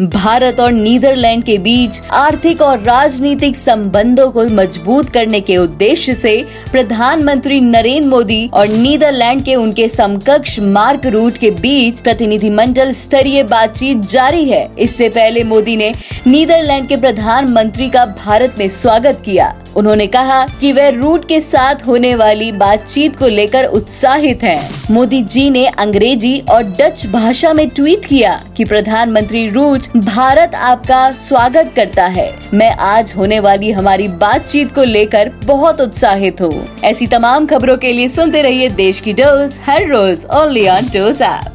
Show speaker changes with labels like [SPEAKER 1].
[SPEAKER 1] भारत और नीदरलैंड के बीच आर्थिक और राजनीतिक संबंधों को मज़बूत करने के उद्देश्य से प्रधानमंत्री नरेंद्र मोदी और नीदरलैंड के उनके समकक्ष मार्क रूट के बीच प्रतिनिधिमंडल स्तरीय बातचीत जारी है। इससे पहले मोदी ने नीदरलैंड के प्रधानमंत्री का भारत में स्वागत किया। उन्होंने कहा कि वे रूट के साथ होने वाली बातचीत को लेकर उत्साहित हैं। मोदी जी ने अंग्रेज़ी और डच भाषा में ट्वीट किया कि प्रधानमंत्री रूट, भारत आपका स्वागत करता है। मैं आज होने वाली हमारी बातचीत को लेकर बहुत उत्साहित हूँ। ऐसी तमाम खबरों के लिए सुनते रहिए देश की डोज हर रोज ओनली ऑन डोज ऐप